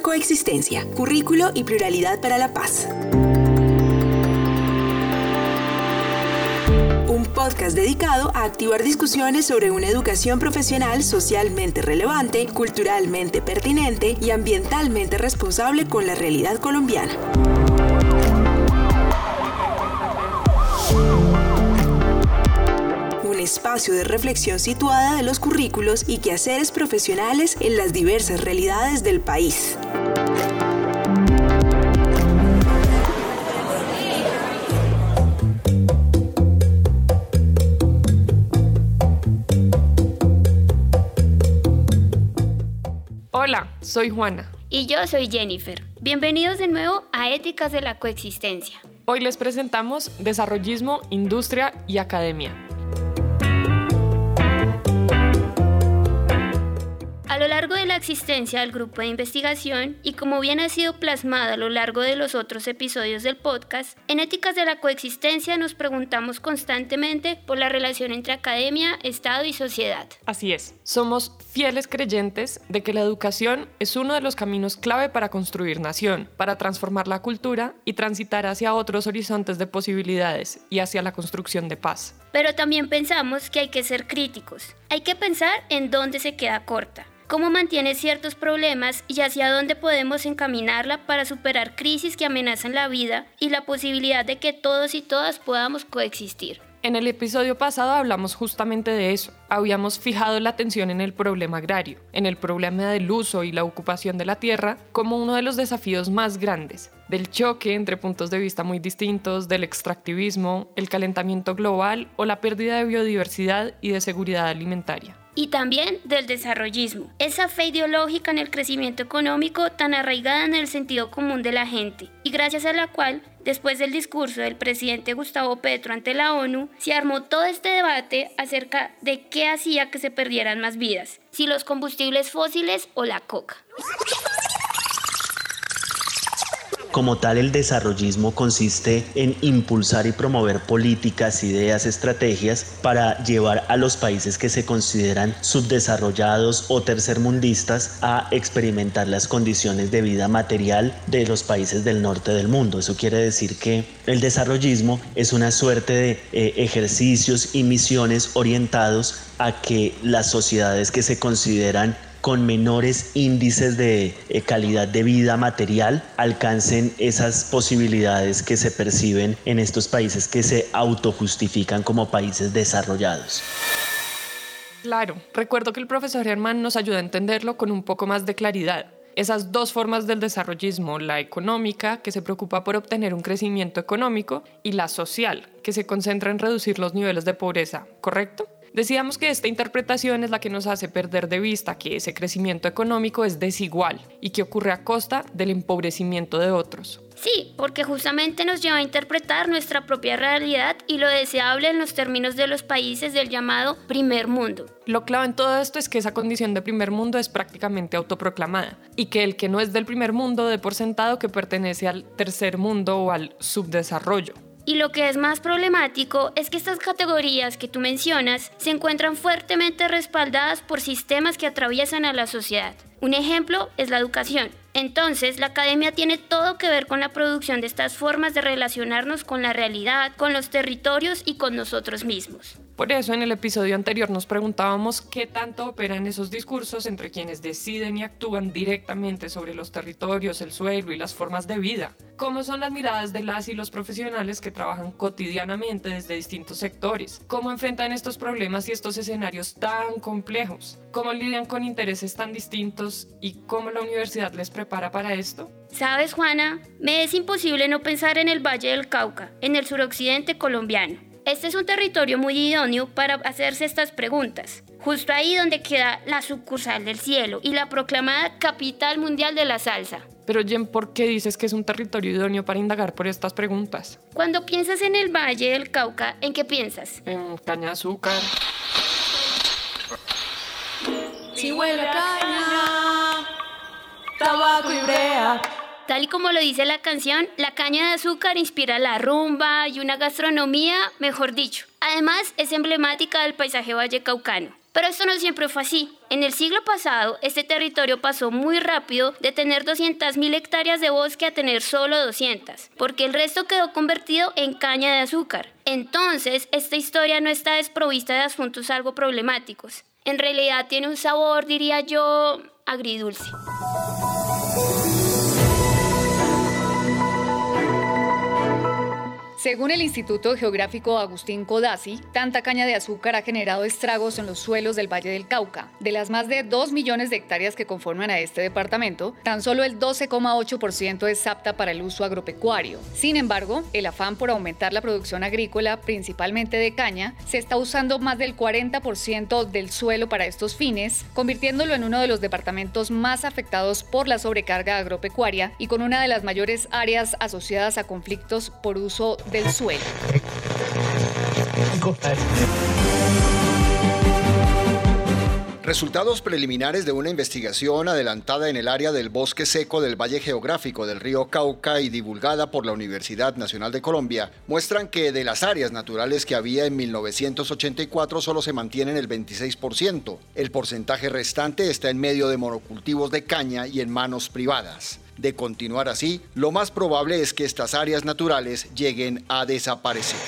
Coexistencia, currículo y pluralidad para la paz. Un podcast dedicado a activar discusiones sobre una educación profesional socialmente relevante, culturalmente pertinente y ambientalmente responsable con la realidad colombiana. Un espacio de reflexión situada de los currículos y quehaceres profesionales en las diversas realidades del país. Hola, soy Juana. Y yo soy Jennifer. Bienvenidos de nuevo a Éticas de la Coexistencia. Hoy les presentamos Desarrollismo, Industria y Academia. A lo largo de la existencia del grupo de investigación y como bien ha sido plasmado a lo largo de los otros episodios del podcast, en Éticas de la Coexistencia nos preguntamos constantemente por la relación entre academia, Estado y sociedad. Así es, somos fieles creyentes de que la educación es uno de los caminos clave para construir nación, para transformar la cultura y transitar hacia otros horizontes de posibilidades y hacia la construcción de paz. Pero también pensamos que hay que ser críticos. Hay que pensar en dónde se queda corta cómo mantiene ciertos problemas y hacia dónde podemos encaminarla para superar crisis que amenazan la vida y la posibilidad de que todos y todas podamos coexistir. En el episodio pasado hablamos justamente de eso. Habíamos fijado la atención en el problema agrario, en el problema del uso y la ocupación de la tierra como uno de los desafíos más grandes, del choque entre puntos de vista muy distintos, del extractivismo, el calentamiento global o la pérdida de biodiversidad y de seguridad alimentaria y también del desarrollismo, esa fe ideológica en el crecimiento económico tan arraigada en el sentido común de la gente, y gracias a la cual, después del discurso del presidente Gustavo Petro ante la ONU, se armó todo este debate acerca de qué hacía que se perdieran más vidas, si los combustibles fósiles o la coca. Como tal, el desarrollismo consiste en impulsar y promover políticas, ideas, estrategias para llevar a los países que se consideran subdesarrollados o tercermundistas a experimentar las condiciones de vida material de los países del norte del mundo. Eso quiere decir que el desarrollismo es una suerte de eh, ejercicios y misiones orientados a que las sociedades que se consideran con menores índices de eh, calidad de vida material alcancen esas posibilidades que se perciben en estos países que se autojustifican como países desarrollados. Claro, recuerdo que el profesor Germán nos ayudó a entenderlo con un poco más de claridad. Esas dos formas del desarrollismo, la económica, que se preocupa por obtener un crecimiento económico, y la social, que se concentra en reducir los niveles de pobreza, ¿correcto? Decíamos que esta interpretación es la que nos hace perder de vista que ese crecimiento económico es desigual y que ocurre a costa del empobrecimiento de otros. Sí, porque justamente nos lleva a interpretar nuestra propia realidad y lo deseable en los términos de los países del llamado primer mundo. Lo clave en todo esto es que esa condición de primer mundo es prácticamente autoproclamada y que el que no es del primer mundo de por sentado que pertenece al tercer mundo o al subdesarrollo. Y lo que es más problemático es que estas categorías que tú mencionas se encuentran fuertemente respaldadas por sistemas que atraviesan a la sociedad. Un ejemplo es la educación. Entonces, la academia tiene todo que ver con la producción de estas formas de relacionarnos con la realidad, con los territorios y con nosotros mismos. Por eso en el episodio anterior nos preguntábamos qué tanto operan esos discursos entre quienes deciden y actúan directamente sobre los territorios, el suelo y las formas de vida. ¿Cómo son las miradas de las y los profesionales que trabajan cotidianamente desde distintos sectores? ¿Cómo enfrentan estos problemas y estos escenarios tan complejos? ¿Cómo lidian con intereses tan distintos y cómo la universidad les prepara para esto? Sabes, Juana, me es imposible no pensar en el Valle del Cauca, en el suroccidente colombiano. Este es un territorio muy idóneo para hacerse estas preguntas. Justo ahí donde queda la sucursal del cielo y la proclamada capital mundial de la salsa. Pero Jen, ¿por qué dices que es un territorio idóneo para indagar por estas preguntas? Cuando piensas en el Valle del Cauca, ¿en qué piensas? En caña de azúcar. Si huele a caña, tabaco y brea. Tal y como lo dice la canción, la caña de azúcar inspira la rumba y una gastronomía, mejor dicho. Además, es emblemática del paisaje vallecaucano. Pero esto no siempre fue así. En el siglo pasado, este territorio pasó muy rápido de tener 200.000 hectáreas de bosque a tener solo 200, porque el resto quedó convertido en caña de azúcar. Entonces, esta historia no está desprovista de asuntos algo problemáticos. En realidad tiene un sabor, diría yo, agridulce. Según el Instituto Geográfico Agustín Codazzi, tanta caña de azúcar ha generado estragos en los suelos del Valle del Cauca. De las más de 2 millones de hectáreas que conforman a este departamento, tan solo el 12,8% es apta para el uso agropecuario. Sin embargo, el afán por aumentar la producción agrícola, principalmente de caña, se está usando más del 40% del suelo para estos fines, convirtiéndolo en uno de los departamentos más afectados por la sobrecarga agropecuaria y con una de las mayores áreas asociadas a conflictos por uso del suelo. Resultados preliminares de una investigación adelantada en el área del bosque seco del Valle Geográfico del río Cauca y divulgada por la Universidad Nacional de Colombia muestran que de las áreas naturales que había en 1984 solo se mantienen el 26%. El porcentaje restante está en medio de monocultivos de caña y en manos privadas. De continuar así, lo más probable es que estas áreas naturales lleguen a desaparecer.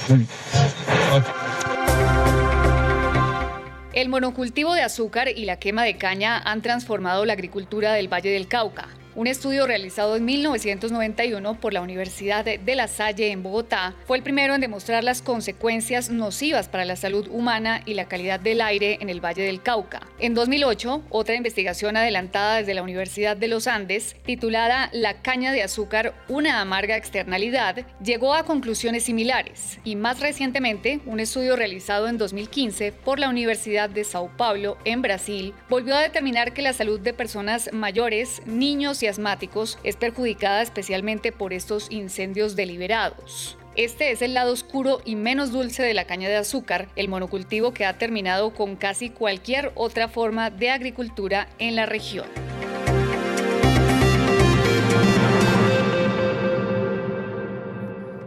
El monocultivo de azúcar y la quema de caña han transformado la agricultura del Valle del Cauca. Un estudio realizado en 1991 por la Universidad de La Salle en Bogotá fue el primero en demostrar las consecuencias nocivas para la salud humana y la calidad del aire en el Valle del Cauca. En 2008, otra investigación adelantada desde la Universidad de los Andes, titulada La caña de azúcar, una amarga externalidad, llegó a conclusiones similares. Y más recientemente, un estudio realizado en 2015 por la Universidad de Sao Paulo en Brasil volvió a determinar que la salud de personas mayores, niños y asmáticos es perjudicada especialmente por estos incendios deliberados. Este es el lado oscuro y menos dulce de la caña de azúcar, el monocultivo que ha terminado con casi cualquier otra forma de agricultura en la región.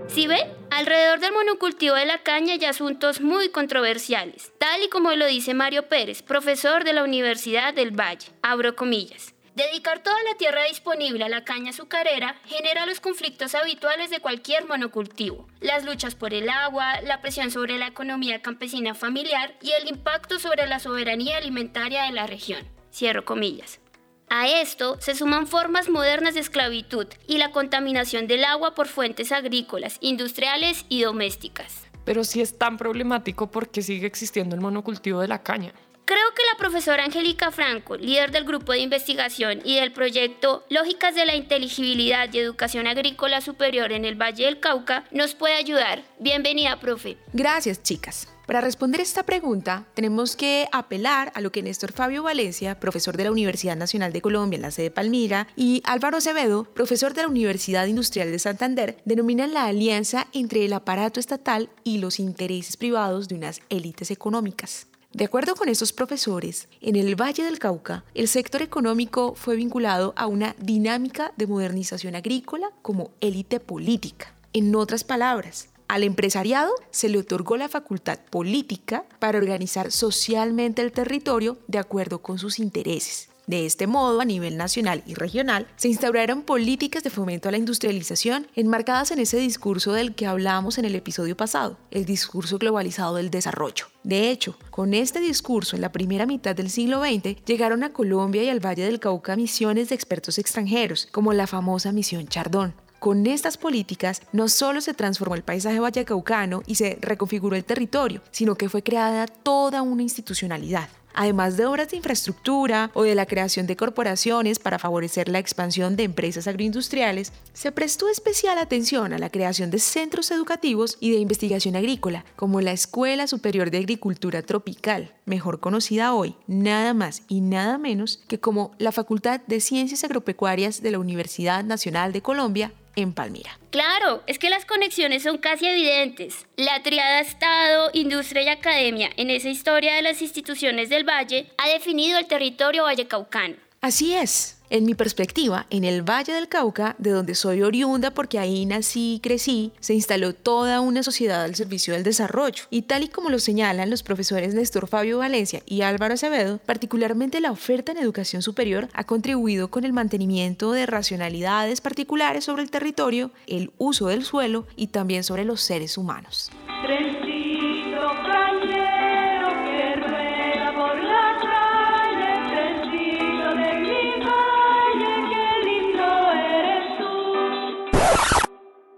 ¿Sí ve? Alrededor del monocultivo de la caña hay asuntos muy controversiales, tal y como lo dice Mario Pérez, profesor de la Universidad del Valle. Abro comillas. Dedicar toda la tierra disponible a la caña azucarera genera los conflictos habituales de cualquier monocultivo, las luchas por el agua, la presión sobre la economía campesina familiar y el impacto sobre la soberanía alimentaria de la región. Cierro comillas. A esto se suman formas modernas de esclavitud y la contaminación del agua por fuentes agrícolas, industriales y domésticas. Pero si es tan problemático, ¿por qué sigue existiendo el monocultivo de la caña? Creo que la profesora Angélica Franco, líder del grupo de investigación y del proyecto Lógicas de la Inteligibilidad y Educación Agrícola Superior en el Valle del Cauca, nos puede ayudar. Bienvenida, profe. Gracias, chicas. Para responder esta pregunta, tenemos que apelar a lo que Néstor Fabio Valencia, profesor de la Universidad Nacional de Colombia en la sede Palmira, y Álvaro Acevedo, profesor de la Universidad Industrial de Santander, denominan la alianza entre el aparato estatal y los intereses privados de unas élites económicas. De acuerdo con estos profesores, en el Valle del Cauca, el sector económico fue vinculado a una dinámica de modernización agrícola como élite política. En otras palabras, al empresariado se le otorgó la facultad política para organizar socialmente el territorio de acuerdo con sus intereses. De este modo, a nivel nacional y regional, se instauraron políticas de fomento a la industrialización enmarcadas en ese discurso del que hablábamos en el episodio pasado, el discurso globalizado del desarrollo. De hecho, con este discurso en la primera mitad del siglo XX llegaron a Colombia y al Valle del Cauca misiones de expertos extranjeros, como la famosa misión Chardón, con estas políticas no solo se transformó el paisaje vallecaucano y se reconfiguró el territorio, sino que fue creada toda una institucionalidad. Además de obras de infraestructura o de la creación de corporaciones para favorecer la expansión de empresas agroindustriales, se prestó especial atención a la creación de centros educativos y de investigación agrícola, como la Escuela Superior de Agricultura Tropical, mejor conocida hoy nada más y nada menos que como la Facultad de Ciencias Agropecuarias de la Universidad Nacional de Colombia, en Palmira. Claro, es que las conexiones son casi evidentes. La triada Estado, Industria y Academia en esa historia de las instituciones del Valle ha definido el territorio vallecaucano. Así es. En mi perspectiva, en el Valle del Cauca, de donde soy oriunda porque ahí nací y crecí, se instaló toda una sociedad al servicio del desarrollo. Y tal y como lo señalan los profesores Néstor Fabio Valencia y Álvaro Acevedo, particularmente la oferta en educación superior ha contribuido con el mantenimiento de racionalidades particulares sobre el territorio, el uso del suelo y también sobre los seres humanos.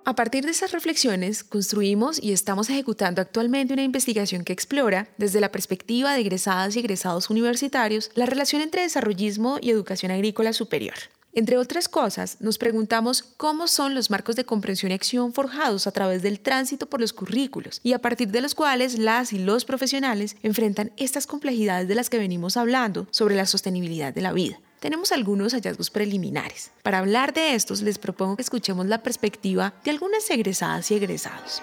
A partir de esas reflexiones, construimos y estamos ejecutando actualmente una investigación que explora, desde la perspectiva de egresadas y egresados universitarios, la relación entre desarrollismo y educación agrícola superior. Entre otras cosas, nos preguntamos cómo son los marcos de comprensión y acción forjados a través del tránsito por los currículos y a partir de los cuales las y los profesionales enfrentan estas complejidades de las que venimos hablando sobre la sostenibilidad de la vida tenemos algunos hallazgos preliminares. Para hablar de estos, les propongo que escuchemos la perspectiva de algunas egresadas y egresados.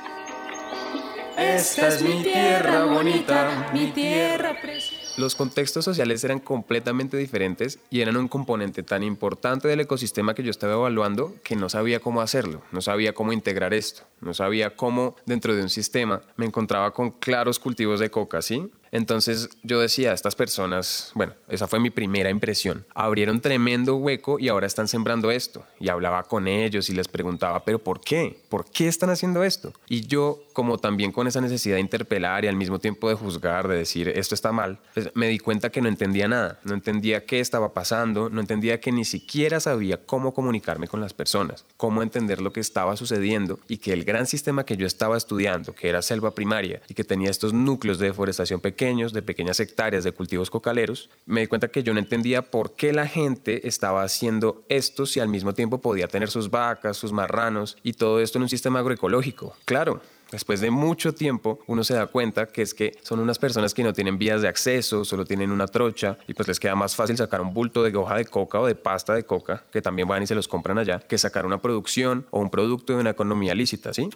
Esta es mi tierra bonita, mi tierra preciosa. Los contextos sociales eran completamente diferentes y eran un componente tan importante del ecosistema que yo estaba evaluando que no sabía cómo hacerlo, no sabía cómo integrar esto, no sabía cómo dentro de un sistema me encontraba con claros cultivos de coca, ¿sí? Entonces yo decía, estas personas, bueno, esa fue mi primera impresión, abrieron tremendo hueco y ahora están sembrando esto. Y hablaba con ellos y les preguntaba, pero ¿por qué? ¿Por qué están haciendo esto? Y yo, como también con esa necesidad de interpelar y al mismo tiempo de juzgar, de decir, esto está mal, pues me di cuenta que no entendía nada, no entendía qué estaba pasando, no entendía que ni siquiera sabía cómo comunicarme con las personas, cómo entender lo que estaba sucediendo y que el gran sistema que yo estaba estudiando, que era selva primaria y que tenía estos núcleos de deforestación pequeña, de pequeñas hectáreas de cultivos cocaleros, me di cuenta que yo no entendía por qué la gente estaba haciendo esto si al mismo tiempo podía tener sus vacas, sus marranos y todo esto en un sistema agroecológico. Claro, Después de mucho tiempo, uno se da cuenta que es que son unas personas que no tienen vías de acceso, solo tienen una trocha y pues les queda más fácil sacar un bulto de hoja de coca o de pasta de coca, que también van y se los compran allá, que sacar una producción o un producto de una economía lícita, ¿sí?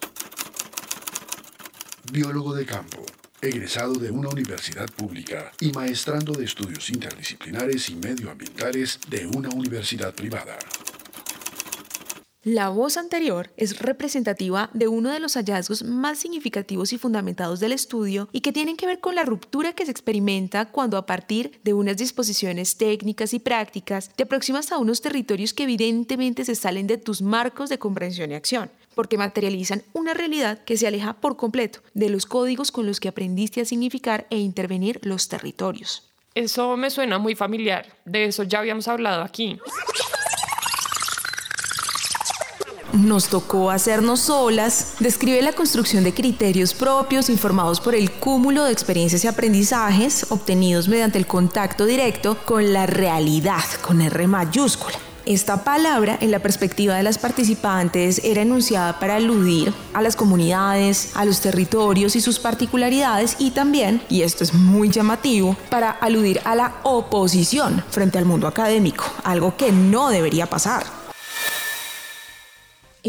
Biólogo de campo egresado de una universidad pública y maestrando de estudios interdisciplinares y medioambientales de una universidad privada. La voz anterior es representativa de uno de los hallazgos más significativos y fundamentados del estudio y que tienen que ver con la ruptura que se experimenta cuando a partir de unas disposiciones técnicas y prácticas te aproximas a unos territorios que evidentemente se salen de tus marcos de comprensión y acción, porque materializan una realidad que se aleja por completo de los códigos con los que aprendiste a significar e intervenir los territorios. Eso me suena muy familiar, de eso ya habíamos hablado aquí. nos tocó hacernos solas, describe la construcción de criterios propios informados por el cúmulo de experiencias y aprendizajes obtenidos mediante el contacto directo con la realidad, con R mayúscula. Esta palabra, en la perspectiva de las participantes, era enunciada para aludir a las comunidades, a los territorios y sus particularidades y también, y esto es muy llamativo, para aludir a la oposición frente al mundo académico, algo que no debería pasar.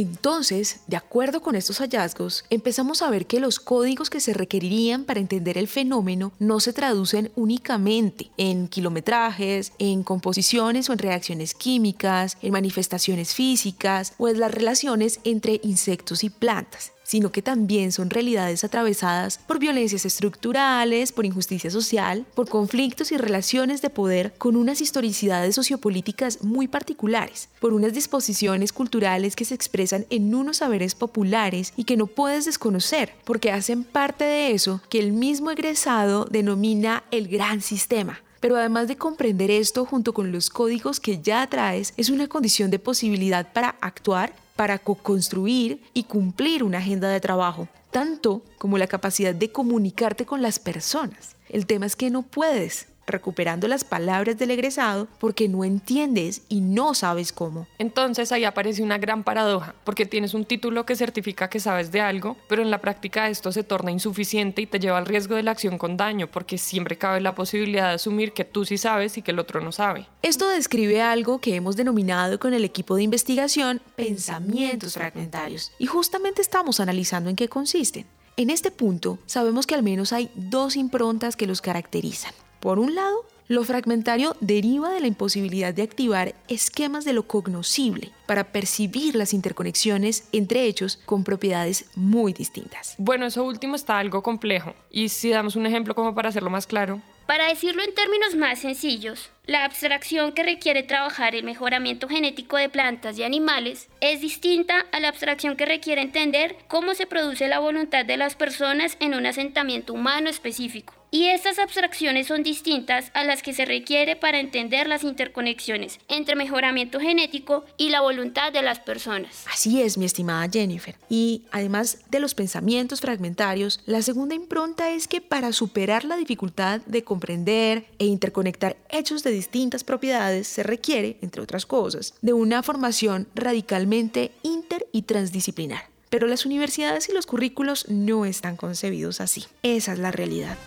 Entonces, de acuerdo con estos hallazgos, empezamos a ver que los códigos que se requerirían para entender el fenómeno no se traducen únicamente en kilometrajes, en composiciones o en reacciones químicas, en manifestaciones físicas o en las relaciones entre insectos y plantas sino que también son realidades atravesadas por violencias estructurales, por injusticia social, por conflictos y relaciones de poder con unas historicidades sociopolíticas muy particulares, por unas disposiciones culturales que se expresan en unos saberes populares y que no puedes desconocer, porque hacen parte de eso que el mismo egresado denomina el gran sistema. Pero además de comprender esto junto con los códigos que ya traes, es una condición de posibilidad para actuar para co-construir y cumplir una agenda de trabajo, tanto como la capacidad de comunicarte con las personas. El tema es que no puedes, recuperando las palabras del egresado porque no entiendes y no sabes cómo. Entonces ahí aparece una gran paradoja, porque tienes un título que certifica que sabes de algo, pero en la práctica esto se torna insuficiente y te lleva al riesgo de la acción con daño, porque siempre cabe la posibilidad de asumir que tú sí sabes y que el otro no sabe. Esto describe algo que hemos denominado con el equipo de investigación pensamientos fragmentarios, y justamente estamos analizando en qué consisten. En este punto, sabemos que al menos hay dos improntas que los caracterizan. Por un lado, lo fragmentario deriva de la imposibilidad de activar esquemas de lo cognoscible para percibir las interconexiones entre hechos con propiedades muy distintas. Bueno, eso último está algo complejo. Y si damos un ejemplo como para hacerlo más claro. Para decirlo en términos más sencillos, la abstracción que requiere trabajar el mejoramiento genético de plantas y animales es distinta a la abstracción que requiere entender cómo se produce la voluntad de las personas en un asentamiento humano específico. Y estas abstracciones son distintas a las que se requiere para entender las interconexiones entre mejoramiento genético y la voluntad de las personas. Así es, mi estimada Jennifer. Y además de los pensamientos fragmentarios, la segunda impronta es que para superar la dificultad de comprender e interconectar hechos de distintas propiedades se requiere, entre otras cosas, de una formación radicalmente inter y transdisciplinar. Pero las universidades y los currículos no están concebidos así. Esa es la realidad.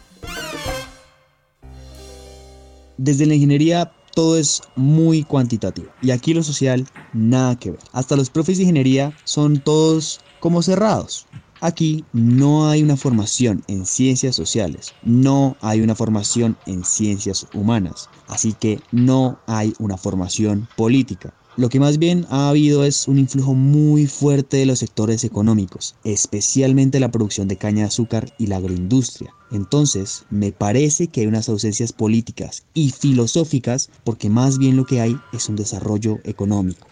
Desde la ingeniería todo es muy cuantitativo y aquí lo social nada que ver. Hasta los profes de ingeniería son todos como cerrados. Aquí no hay una formación en ciencias sociales, no hay una formación en ciencias humanas, así que no hay una formación política. Lo que más bien ha habido es un influjo muy fuerte de los sectores económicos, especialmente la producción de caña de azúcar y la agroindustria. Entonces, me parece que hay unas ausencias políticas y filosóficas porque más bien lo que hay es un desarrollo económico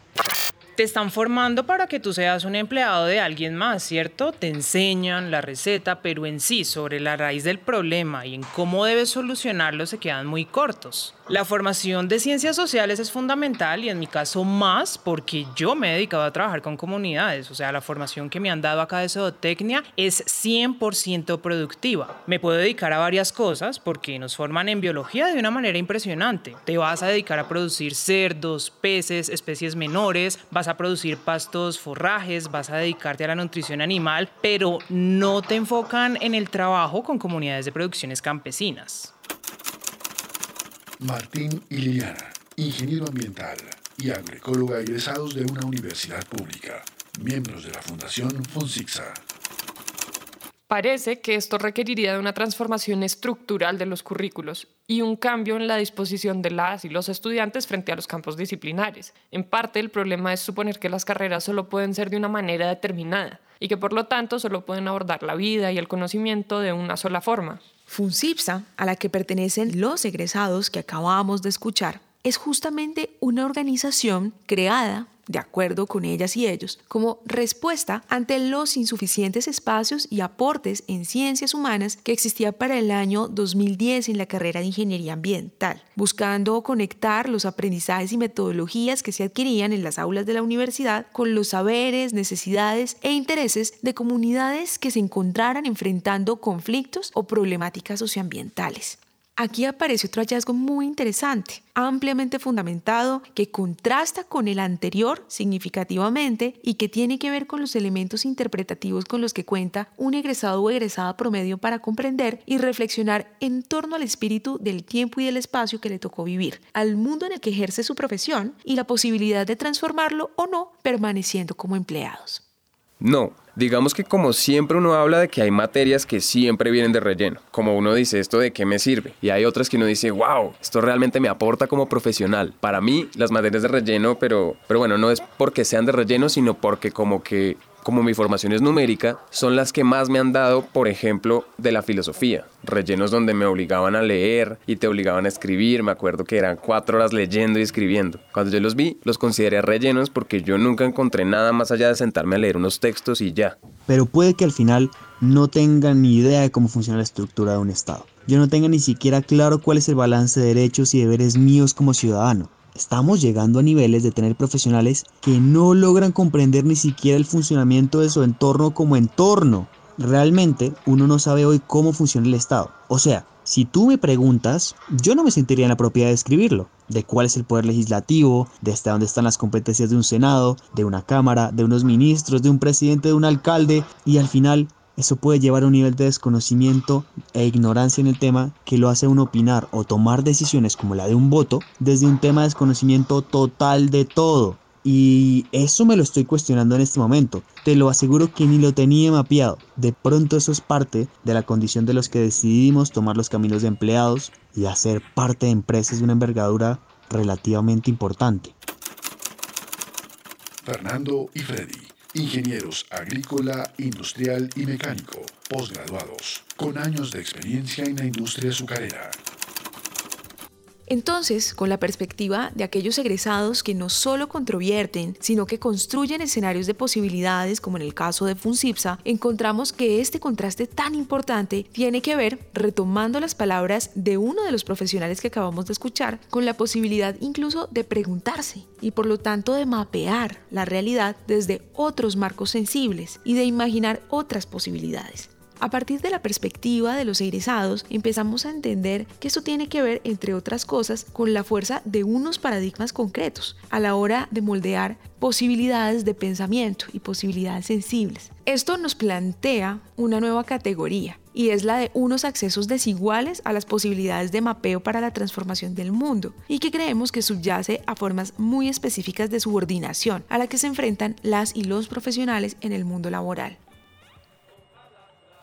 te están formando para que tú seas un empleado de alguien más, ¿cierto? Te enseñan la receta, pero en sí, sobre la raíz del problema y en cómo debes solucionarlo, se quedan muy cortos. La formación de ciencias sociales es fundamental y en mi caso más porque yo me he dedicado a trabajar con comunidades, o sea, la formación que me han dado acá de zootecnia es 100% productiva. Me puedo dedicar a varias cosas porque nos forman en biología de una manera impresionante. Te vas a dedicar a producir cerdos, peces, especies menores, vas a producir pastos, forrajes, vas a dedicarte a la nutrición animal, pero no te enfocan en el trabajo con comunidades de producciones campesinas. Martín y Liliana, ingeniero ambiental y agroecóloga egresados de una universidad pública, miembros de la Fundación Fonsixa. Parece que esto requeriría de una transformación estructural de los currículos y un cambio en la disposición de las y los estudiantes frente a los campos disciplinares. En parte, el problema es suponer que las carreras solo pueden ser de una manera determinada y que por lo tanto solo pueden abordar la vida y el conocimiento de una sola forma. FUNCIPSA, a la que pertenecen los egresados que acabamos de escuchar, es justamente una organización creada de acuerdo con ellas y ellos, como respuesta ante los insuficientes espacios y aportes en ciencias humanas que existía para el año 2010 en la carrera de Ingeniería Ambiental, buscando conectar los aprendizajes y metodologías que se adquirían en las aulas de la universidad con los saberes, necesidades e intereses de comunidades que se encontraran enfrentando conflictos o problemáticas socioambientales. Aquí aparece otro hallazgo muy interesante, ampliamente fundamentado, que contrasta con el anterior significativamente y que tiene que ver con los elementos interpretativos con los que cuenta un egresado o egresada promedio para comprender y reflexionar en torno al espíritu del tiempo y del espacio que le tocó vivir, al mundo en el que ejerce su profesión y la posibilidad de transformarlo o no permaneciendo como empleados. No, digamos que como siempre uno habla de que hay materias que siempre vienen de relleno, como uno dice esto de qué me sirve, y hay otras que uno dice, wow, esto realmente me aporta como profesional. Para mí las materias de relleno, pero, pero bueno, no es porque sean de relleno, sino porque como que como mi formación es numérica, son las que más me han dado, por ejemplo, de la filosofía. Rellenos donde me obligaban a leer y te obligaban a escribir. Me acuerdo que eran cuatro horas leyendo y escribiendo. Cuando yo los vi, los consideré rellenos porque yo nunca encontré nada más allá de sentarme a leer unos textos y ya. Pero puede que al final no tengan ni idea de cómo funciona la estructura de un Estado. Yo no tenga ni siquiera claro cuál es el balance de derechos y deberes míos como ciudadano. Estamos llegando a niveles de tener profesionales que no logran comprender ni siquiera el funcionamiento de su entorno como entorno. Realmente uno no sabe hoy cómo funciona el Estado. O sea, Si tú me preguntas, yo no me sentiría en la propiedad de escribirlo, de cuál es el poder legislativo, de hasta dónde están las competencias de un Senado, de una Cámara, de unos ministros, de un presidente, de un alcalde, y al final eso puede llevar a un nivel de desconocimiento e ignorancia en el tema que lo hace uno opinar o tomar decisiones como la de un voto desde un tema de desconocimiento total de todo. Y eso me lo estoy cuestionando en este momento. Te lo aseguro que ni lo tenía mapeado. De pronto eso es parte de la condición de los que decidimos tomar los caminos de empleados y hacer parte de empresas de una envergadura relativamente importante. Fernando y Freddy, ingenieros agrícola, industrial y mecánico, posgraduados, con años de experiencia en la industria azucarera. Entonces, con la perspectiva de aquellos egresados que no solo controvierten, sino que construyen escenarios de posibilidades, como en el caso de FUNCIPSA, encontramos que este contraste tan importante tiene que ver, retomando las palabras de uno de los profesionales que acabamos de escuchar, con la posibilidad incluso de preguntarse y por lo tanto de mapear la realidad desde otros marcos sensibles y de imaginar otras posibilidades. A partir de la perspectiva de los egresados, empezamos a entender que eso tiene que ver, entre otras cosas, con la fuerza de unos paradigmas concretos a la hora de moldear posibilidades de pensamiento y posibilidades sensibles. Esto nos plantea una nueva categoría y es la de unos accesos desiguales a las posibilidades de mapeo para la transformación del mundo y que creemos que subyace a formas muy específicas de subordinación a la que se enfrentan las y los profesionales en el mundo laboral.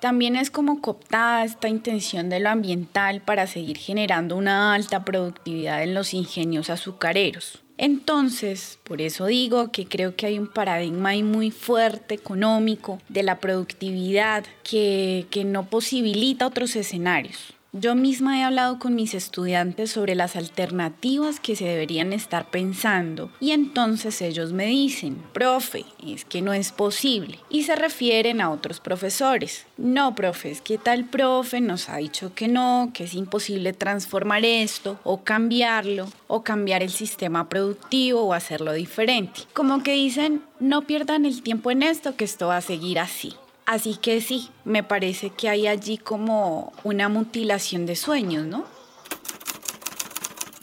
También es como cooptada esta intención de lo ambiental para seguir generando una alta productividad en los ingenios azucareros. Entonces, por eso digo que creo que hay un paradigma ahí muy fuerte económico de la productividad que, que no posibilita otros escenarios. Yo misma he hablado con mis estudiantes sobre las alternativas que se deberían estar pensando y entonces ellos me dicen, profe, es que no es posible. Y se refieren a otros profesores. No, profe, es que tal profe nos ha dicho que no, que es imposible transformar esto o cambiarlo o cambiar el sistema productivo o hacerlo diferente. Como que dicen, no pierdan el tiempo en esto, que esto va a seguir así. Así que sí, me parece que hay allí como una mutilación de sueños, ¿no?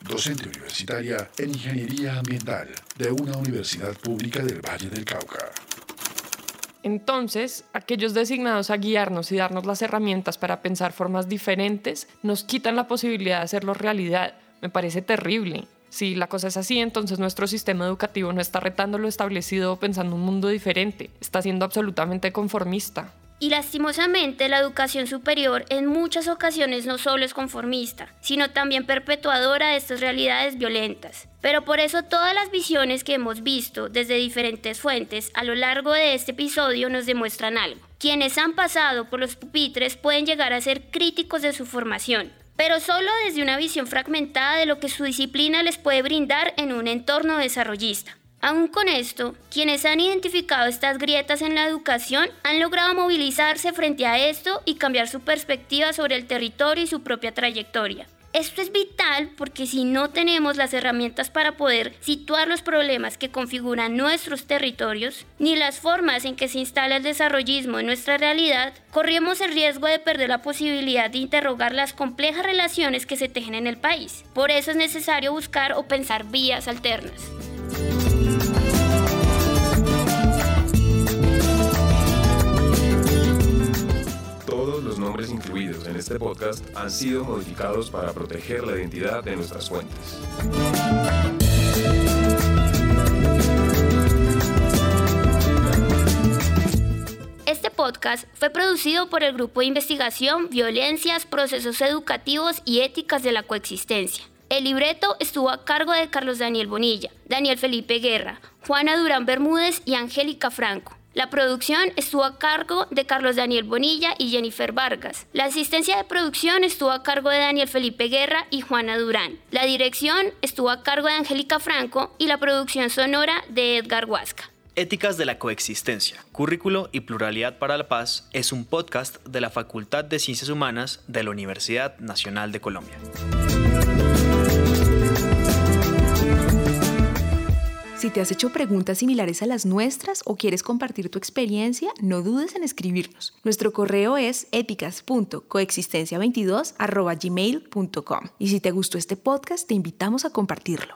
Docente universitaria en Ingeniería Ambiental de una universidad pública del Valle del Cauca. Entonces, aquellos designados a guiarnos y darnos las herramientas para pensar formas diferentes nos quitan la posibilidad de hacerlo realidad. Me parece terrible. Si la cosa es así, entonces nuestro sistema educativo no está retando lo establecido pensando un mundo diferente, está siendo absolutamente conformista. Y lastimosamente la educación superior en muchas ocasiones no solo es conformista, sino también perpetuadora de estas realidades violentas. Pero por eso todas las visiones que hemos visto desde diferentes fuentes a lo largo de este episodio nos demuestran algo. Quienes han pasado por los pupitres pueden llegar a ser críticos de su formación, pero solo desde una visión fragmentada de lo que su disciplina les puede brindar en un entorno desarrollista. Aún con esto, quienes han identificado estas grietas en la educación han logrado movilizarse frente a esto y cambiar su perspectiva sobre el territorio y su propia trayectoria. Esto es vital porque si no tenemos las herramientas para poder situar los problemas que configuran nuestros territorios, ni las formas en que se instala el desarrollismo en nuestra realidad, corremos el riesgo de perder la posibilidad de interrogar las complejas relaciones que se tejen en el país. Por eso es necesario buscar o pensar vías alternas. Nombres incluidos en este podcast han sido modificados para proteger la identidad de nuestras fuentes. Este podcast fue producido por el Grupo de Investigación Violencias, Procesos Educativos y Éticas de la Coexistencia. El libreto estuvo a cargo de Carlos Daniel Bonilla, Daniel Felipe Guerra, Juana Durán Bermúdez y Angélica Franco. La producción estuvo a cargo de Carlos Daniel Bonilla y Jennifer Vargas. La asistencia de producción estuvo a cargo de Daniel Felipe Guerra y Juana Durán. La dirección estuvo a cargo de Angélica Franco y la producción sonora de Edgar Huasca. Éticas de la Coexistencia, Currículo y Pluralidad para la Paz es un podcast de la Facultad de Ciencias Humanas de la Universidad Nacional de Colombia. Si te has hecho preguntas similares a las nuestras o quieres compartir tu experiencia, no dudes en escribirnos. Nuestro correo es éticas.coexistencia22@gmail.com. Y si te gustó este podcast, te invitamos a compartirlo.